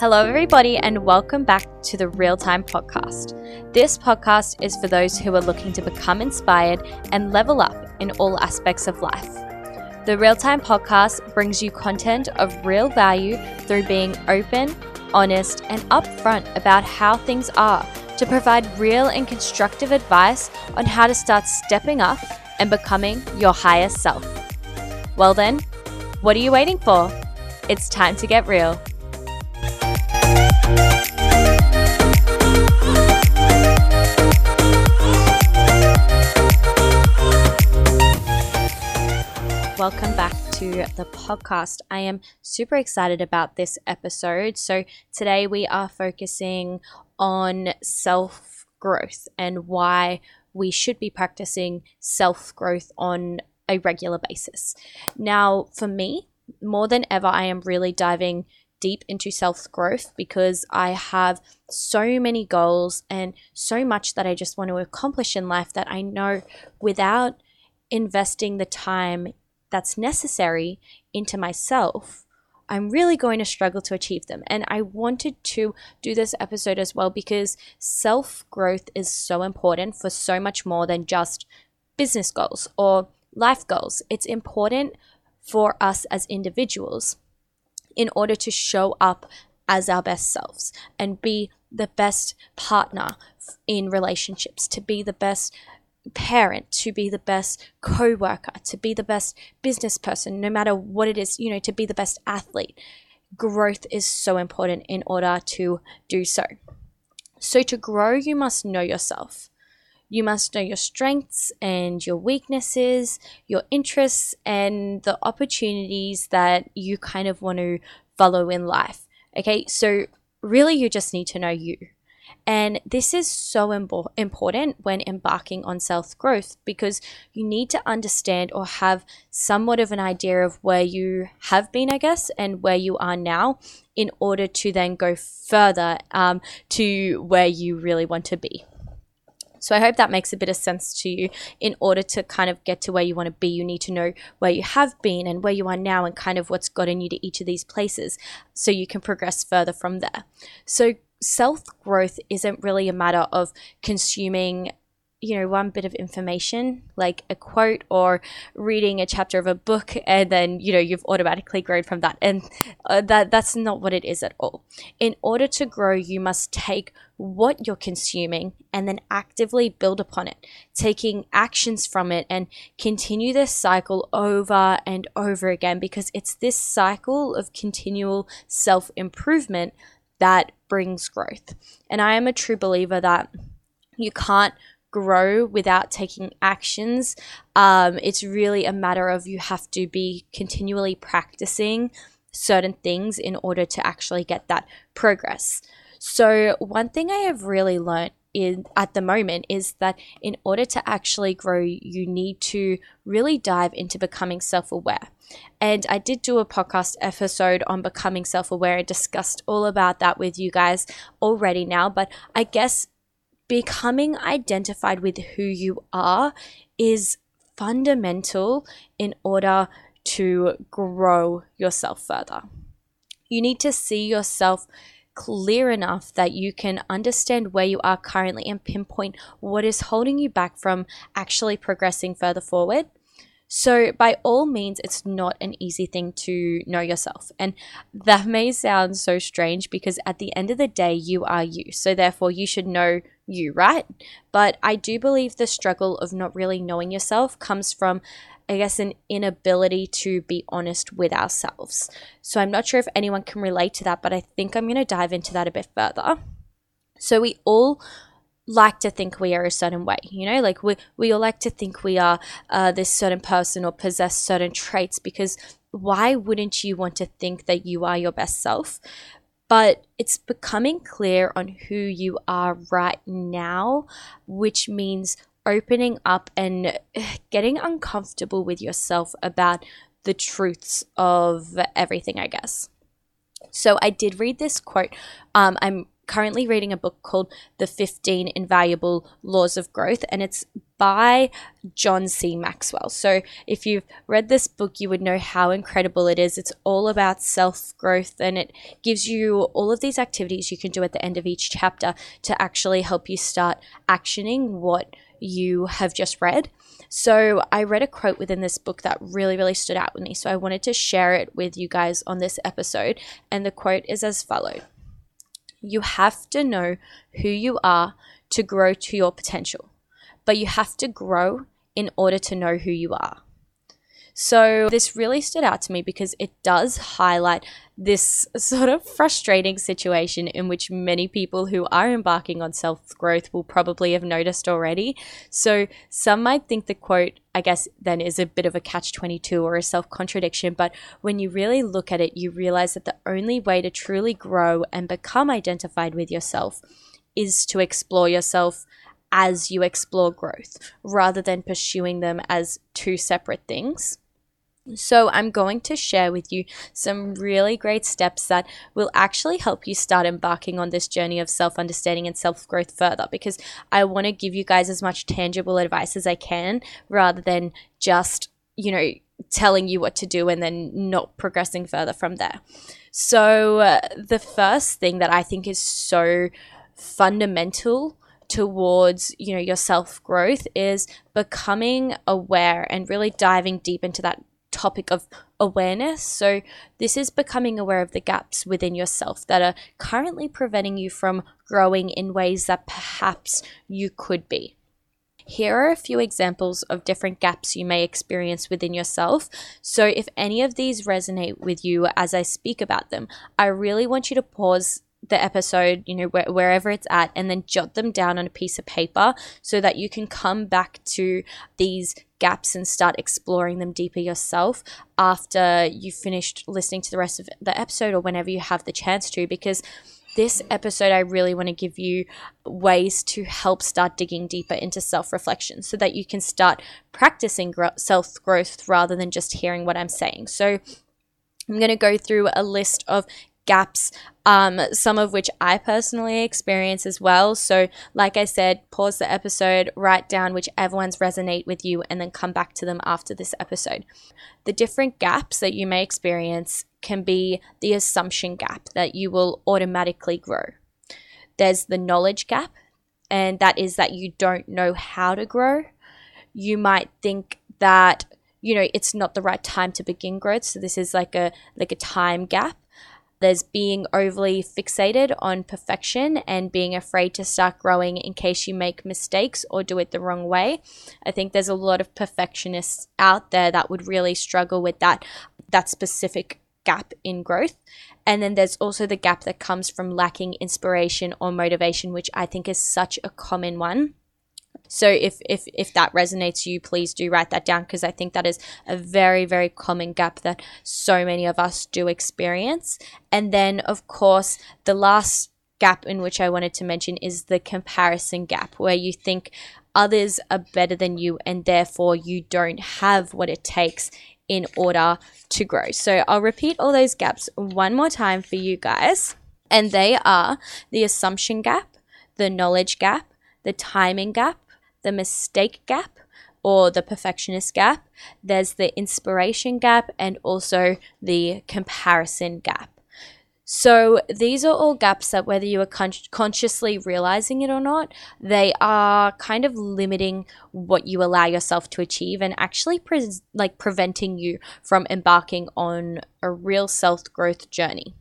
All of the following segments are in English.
Hello, everybody, and welcome back to the Real Time Podcast. This podcast is for those who are looking to become inspired and level up in all aspects of life. The Real Time Podcast brings you content of real value through being open, honest, and upfront about how things are to provide real and constructive advice on how to start stepping up and becoming your higher self. Well, then, what are you waiting for? It's time to get real. Welcome back to the podcast. I am super excited about this episode. So, today we are focusing on self growth and why we should be practicing self growth on a regular basis. Now, for me, more than ever, I am really diving deep into self growth because I have so many goals and so much that I just want to accomplish in life that I know without investing the time that's necessary into myself, I'm really going to struggle to achieve them. And I wanted to do this episode as well because self growth is so important for so much more than just business goals or life goals. It's important for us as individuals in order to show up as our best selves and be the best partner in relationships, to be the best parent, to be the best co worker, to be the best business person, no matter what it is, you know, to be the best athlete. Growth is so important in order to do so. So, to grow, you must know yourself. You must know your strengths and your weaknesses, your interests, and the opportunities that you kind of want to follow in life. Okay, so really, you just need to know you. And this is so imbo- important when embarking on self growth because you need to understand or have somewhat of an idea of where you have been, I guess, and where you are now in order to then go further um, to where you really want to be. So I hope that makes a bit of sense to you. In order to kind of get to where you want to be, you need to know where you have been and where you are now and kind of what's gotten you to each of these places so you can progress further from there. So self growth isn't really a matter of consuming you know one bit of information like a quote or reading a chapter of a book and then you know you've automatically grown from that. And uh, that that's not what it is at all. In order to grow you must take what you're consuming and then actively build upon it taking actions from it and continue this cycle over and over again because it's this cycle of continual self improvement that brings growth. And I am a true believer that you can't grow without taking actions. Um, it's really a matter of you have to be continually practicing certain things in order to actually get that progress. So, one thing I have really learned in at the moment is that in order to actually grow, you need to really dive into becoming self aware. And I did do a podcast episode on becoming self aware and discussed all about that with you guys already now. But I guess becoming identified with who you are is fundamental in order to grow yourself further. You need to see yourself clear enough that you can understand where you are currently and pinpoint what is holding you back from actually progressing further forward. So, by all means, it's not an easy thing to know yourself. And that may sound so strange because at the end of the day, you are you. So, therefore, you should know you, right? But I do believe the struggle of not really knowing yourself comes from I guess, an inability to be honest with ourselves. So I'm not sure if anyone can relate to that, but I think I'm going to dive into that a bit further. So we all like to think we are a certain way, you know, like we, we all like to think we are uh, this certain person or possess certain traits because why wouldn't you want to think that you are your best self? But it's becoming clear on who you are right now, which means opening up and getting uncomfortable with yourself about the truths of everything, I guess. So I did read this quote. Um, I'm currently reading a book called The 15 Invaluable Laws of Growth, and it's by John C. Maxwell. So, if you've read this book, you would know how incredible it is. It's all about self growth and it gives you all of these activities you can do at the end of each chapter to actually help you start actioning what you have just read. So, I read a quote within this book that really, really stood out with me. So, I wanted to share it with you guys on this episode. And the quote is as follows You have to know who you are to grow to your potential, but you have to grow in order to know who you are. So, this really stood out to me because it does highlight this sort of frustrating situation in which many people who are embarking on self growth will probably have noticed already. So, some might think the quote, I guess, then is a bit of a catch 22 or a self contradiction, but when you really look at it, you realize that the only way to truly grow and become identified with yourself is to explore yourself as you explore growth rather than pursuing them as two separate things. So, I'm going to share with you some really great steps that will actually help you start embarking on this journey of self understanding and self growth further because I want to give you guys as much tangible advice as I can rather than just, you know, telling you what to do and then not progressing further from there. So, uh, the first thing that I think is so fundamental towards you know your self growth is becoming aware and really diving deep into that topic of awareness. So, this is becoming aware of the gaps within yourself that are currently preventing you from growing in ways that perhaps you could be. Here are a few examples of different gaps you may experience within yourself. So, if any of these resonate with you as I speak about them, I really want you to pause the episode, you know, wh- wherever it's at, and then jot them down on a piece of paper so that you can come back to these gaps and start exploring them deeper yourself after you've finished listening to the rest of the episode or whenever you have the chance to. Because this episode, I really want to give you ways to help start digging deeper into self reflection so that you can start practicing gro- self growth rather than just hearing what I'm saying. So, I'm going to go through a list of gaps, um, some of which I personally experience as well. So, like I said, pause the episode, write down whichever ones resonate with you, and then come back to them after this episode. The different gaps that you may experience can be the assumption gap that you will automatically grow. There's the knowledge gap, and that is that you don't know how to grow. You might think that you know it's not the right time to begin growth so this is like a like a time gap there's being overly fixated on perfection and being afraid to start growing in case you make mistakes or do it the wrong way. I think there's a lot of perfectionists out there that would really struggle with that that specific gap in growth. And then there's also the gap that comes from lacking inspiration or motivation, which I think is such a common one. So if if if that resonates you, please do write that down because I think that is a very very common gap that so many of us do experience. And then of course, the last gap in which I wanted to mention is the comparison gap where you think others are better than you and therefore you don't have what it takes in order to grow. So I'll repeat all those gaps one more time for you guys. And they are the assumption gap, the knowledge gap, the timing gap, the mistake gap or the perfectionist gap, there's the inspiration gap, and also the comparison gap. So, these are all gaps that, whether you are con- consciously realizing it or not, they are kind of limiting what you allow yourself to achieve and actually pre- like preventing you from embarking on a real self growth journey.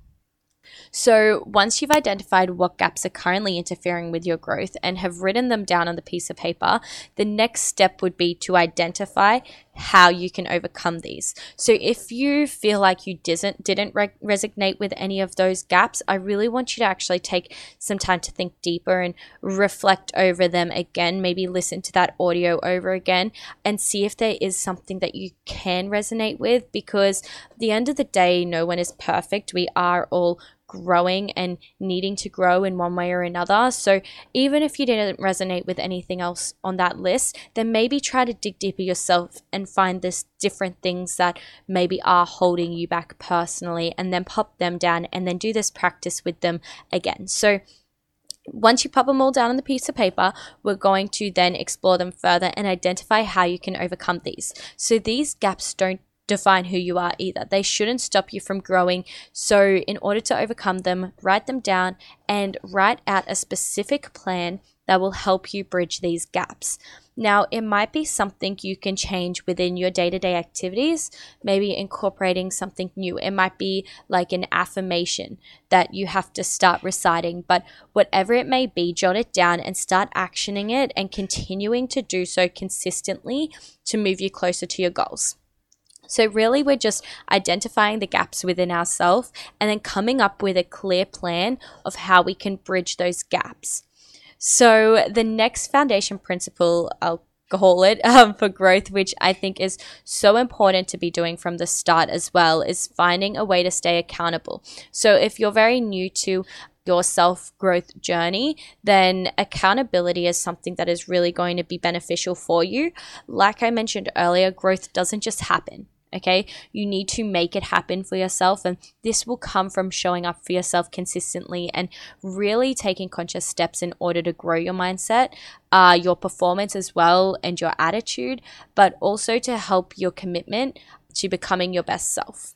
So, once you've identified what gaps are currently interfering with your growth and have written them down on the piece of paper, the next step would be to identify how you can overcome these. So, if you feel like you didn't didn't re- resonate with any of those gaps, I really want you to actually take some time to think deeper and reflect over them again. Maybe listen to that audio over again and see if there is something that you can resonate with. Because the end of the day, no one is perfect. We are all growing and needing to grow in one way or another. So even if you didn't resonate with anything else on that list, then maybe try to dig deeper yourself and find this different things that maybe are holding you back personally and then pop them down and then do this practice with them again. So Once you pop them all down on the piece of paper, we're going to then explore them further and identify how you can overcome these. So these gaps don't define who you are either. They shouldn't stop you from growing. So, in order to overcome them, write them down and write out a specific plan that will help you bridge these gaps. Now, it might be something you can change within your day to day activities, maybe incorporating something new. It might be like an affirmation that you have to start reciting, but whatever it may be, jot it down and start actioning it and continuing to do so consistently to move you closer to your goals. So, really, we're just identifying the gaps within ourselves and then coming up with a clear plan of how we can bridge those gaps. So, the next foundation principle, I'll call it um, for growth, which I think is so important to be doing from the start as well, is finding a way to stay accountable. So, if you're very new to your self growth journey, then accountability is something that is really going to be beneficial for you. Like I mentioned earlier, growth doesn't just happen. Okay, you need to make it happen for yourself, and this will come from showing up for yourself consistently and really taking conscious steps in order to grow your mindset, uh, your performance as well, and your attitude, but also to help your commitment to becoming your best self.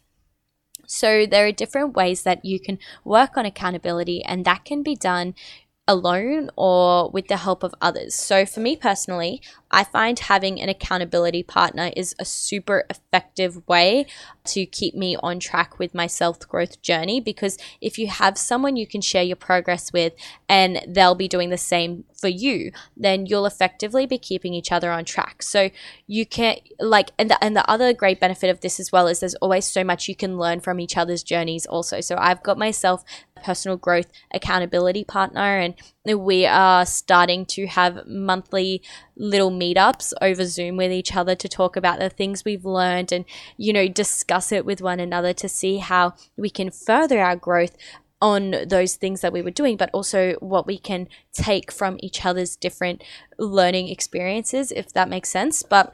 So, there are different ways that you can work on accountability, and that can be done alone or with the help of others. So, for me personally, I find having an accountability partner is a super effective way to keep me on track with my self growth journey because if you have someone you can share your progress with and they'll be doing the same for you, then you'll effectively be keeping each other on track. So you can like and the, and the other great benefit of this as well is there's always so much you can learn from each other's journeys also. So I've got myself personal growth accountability partner and we are starting to have monthly little meetups over Zoom with each other to talk about the things we've learned and, you know, discuss it with one another to see how we can further our growth on those things that we were doing, but also what we can take from each other's different learning experiences, if that makes sense. But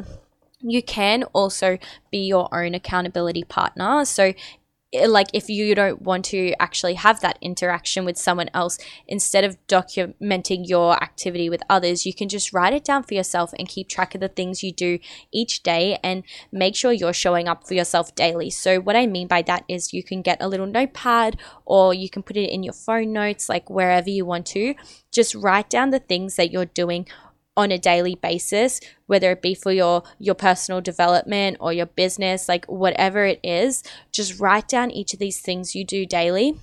you can also be your own accountability partner. So Eh, like if you don't want to actually have that interaction with someone else instead of documenting your activity with others you can just write it down for yourself and keep track of the things you do each day and make sure you're showing up for yourself daily. So what i mean by that is you can get a little notepad or you can put it in your phone notes like wherever you want to. Just write down the things that you're doing on a daily basis whether it be for your your personal development or your business like whatever it is just write down each of these things you do daily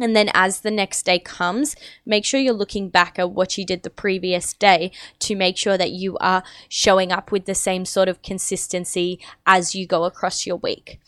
and then, as the next day comes, make sure you're looking back at what you did the previous day to make sure that you are showing up with the same sort of consistency as you go across your week.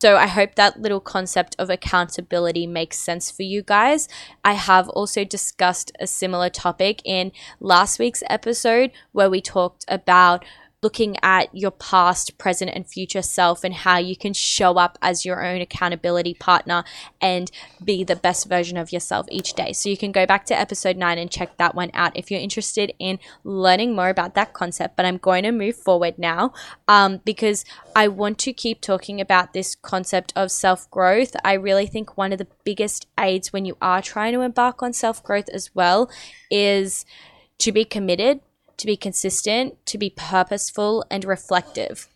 So I hope that little concept of accountability makes sense for you guys. I have also discussed a similar topic in last week's episode where we talked about looking at your past, present, and future self and how you can show up as your own accountability partner and be the best version of yourself each day. So you can go back to episode nine and check that one out if you're interested in learning more about that concept. But I'm going to move forward now um, because I want to keep talking about this concept of self growth. I really think one of the biggest aids when you are trying to embark on self growth as well is to be committed to be consistent, to be purposeful, and reflective.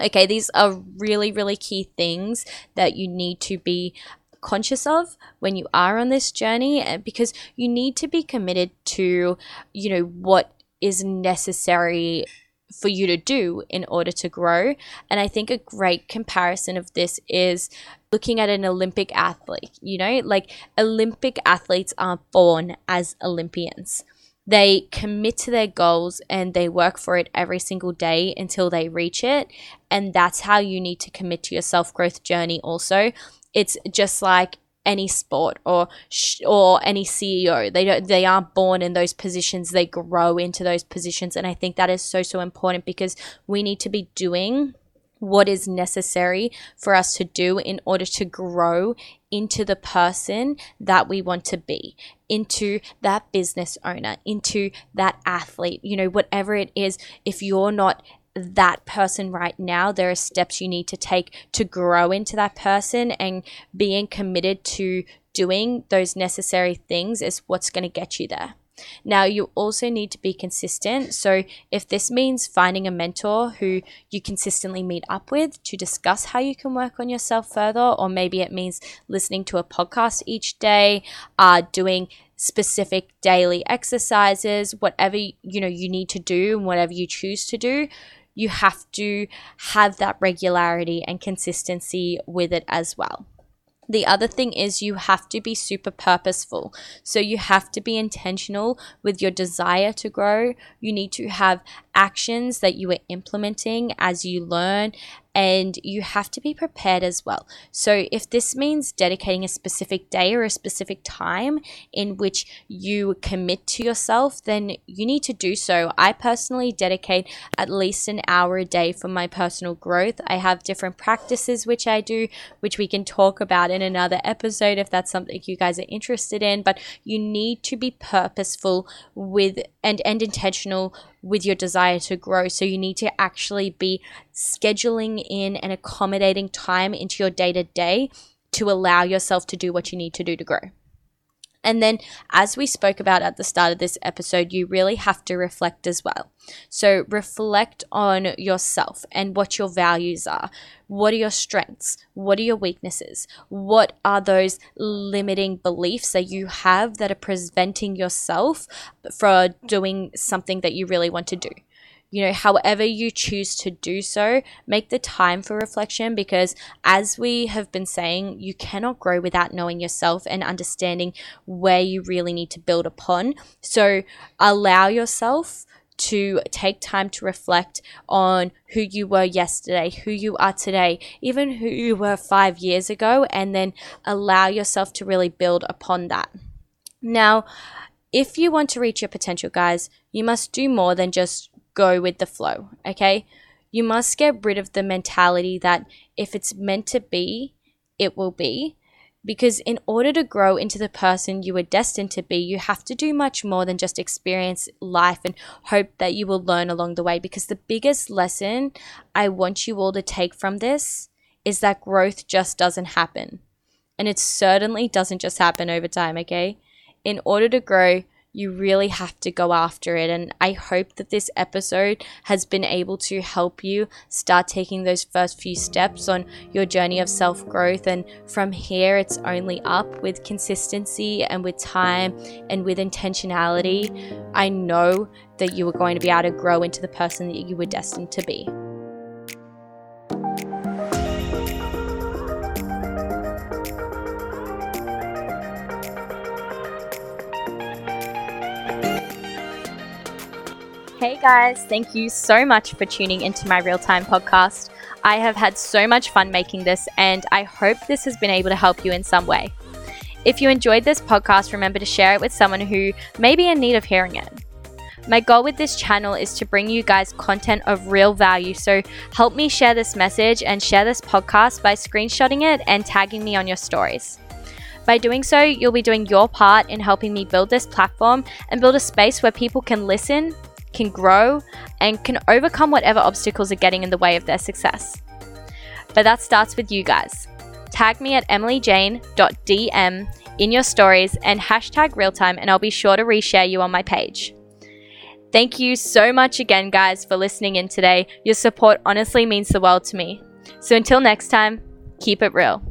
Okay, these are really, really key things that you need to be conscious of when you are on this journey eh, because you need to be committed to, you know, what is necessary for you to do in order to grow. And I think a great comparison of this is looking at an Olympic athlete. You know, like Olympic athletes aren't born as Olympians. They commit to their goals and they work for it every single day until they reach it. And that's how you need to commit to your self growth journey, also. It's just like any sport or sh- or any CEO. They don't they aren't born in those positions. They grow into those positions, and I think that is so so important because we need to be doing what is necessary for us to do in order to grow into the person that we want to be, into that business owner, into that athlete, you know, whatever it is. If you're not that person right now, there are steps you need to take to grow into that person and being committed to doing those necessary things is what's going to get you there. Now, you also need to be consistent. So, if this means finding a mentor who you consistently meet up with to discuss how you can work on yourself further, or maybe it means listening to a podcast each day, uh, doing specific daily exercises, whatever you know you need to do and whatever you choose to do, you have to have that regularity and consistency with it as well. The other thing is you have to be super purposeful. So you have to be intentional with your desire to grow. You need to have actions that you are implementing as you learn and you have to be prepared as well. So, if this means dedicating a specific day or a specific time in which you commit to yourself, then you need to do so. I personally dedicate at least an hour a day for my personal growth. I have different practices which I do, which we can talk about in another episode if that's something you guys are interested in. But you need to be purposeful with and, and intentional with your desire to grow. So you need to actually be scheduling in and accommodating time into your day to day to allow yourself to do what you need to do to grow. And then, as we spoke about at the start of this episode, you really have to reflect as well. So, reflect on yourself and what your values are. What are your strengths? What are your weaknesses? What are those limiting beliefs that you have that are preventing yourself from doing something that you really want to do? You know, however you choose to do so, make the time for reflection because, as we have been saying, you cannot grow without knowing yourself and understanding where you really need to build upon. So, allow yourself to take time to reflect on who you were yesterday, who you are today, even who you were five years ago, and then allow yourself to really build upon that. Now, if you want to reach your potential, guys, you must do more than just go with the flow, okay? You must get rid of the mentality that if it's meant to be, it will be. Because in order to grow into the person you were destined to be, you have to do much more than just experience life and hope that you will learn along the way. Because the biggest lesson I want you all to take from this is that growth just doesn't happen. And it certainly doesn't just happen over time, okay? In order to grow, you really have to go after it. And I hope that this episode has been able to help you start taking those first few steps on your journey of self growth. And from here, it's only up with consistency and with time and with intentionality. I know that you are going to be able to grow into the person that you were destined to be. Hey guys, thank you so much for tuning into my real time podcast. I have had so much fun making this, and I hope this has been able to help you in some way. If you enjoyed this podcast, remember to share it with someone who may be in need of hearing it. My goal with this channel is to bring you guys content of real value, so help me share this message and share this podcast by screenshotting it and tagging me on your stories. By doing so, you'll be doing your part in helping me build this platform and build a space where people can listen, can grow, and can overcome whatever obstacles are getting in the way of their success. But that starts with you guys. Tag me at emilyjane.dm in your stories and hashtag realtime, and I'll be sure to reshare you on my page. Thank you so much again, guys, for listening in today. Your support honestly means the world to me. So until next time, keep it real.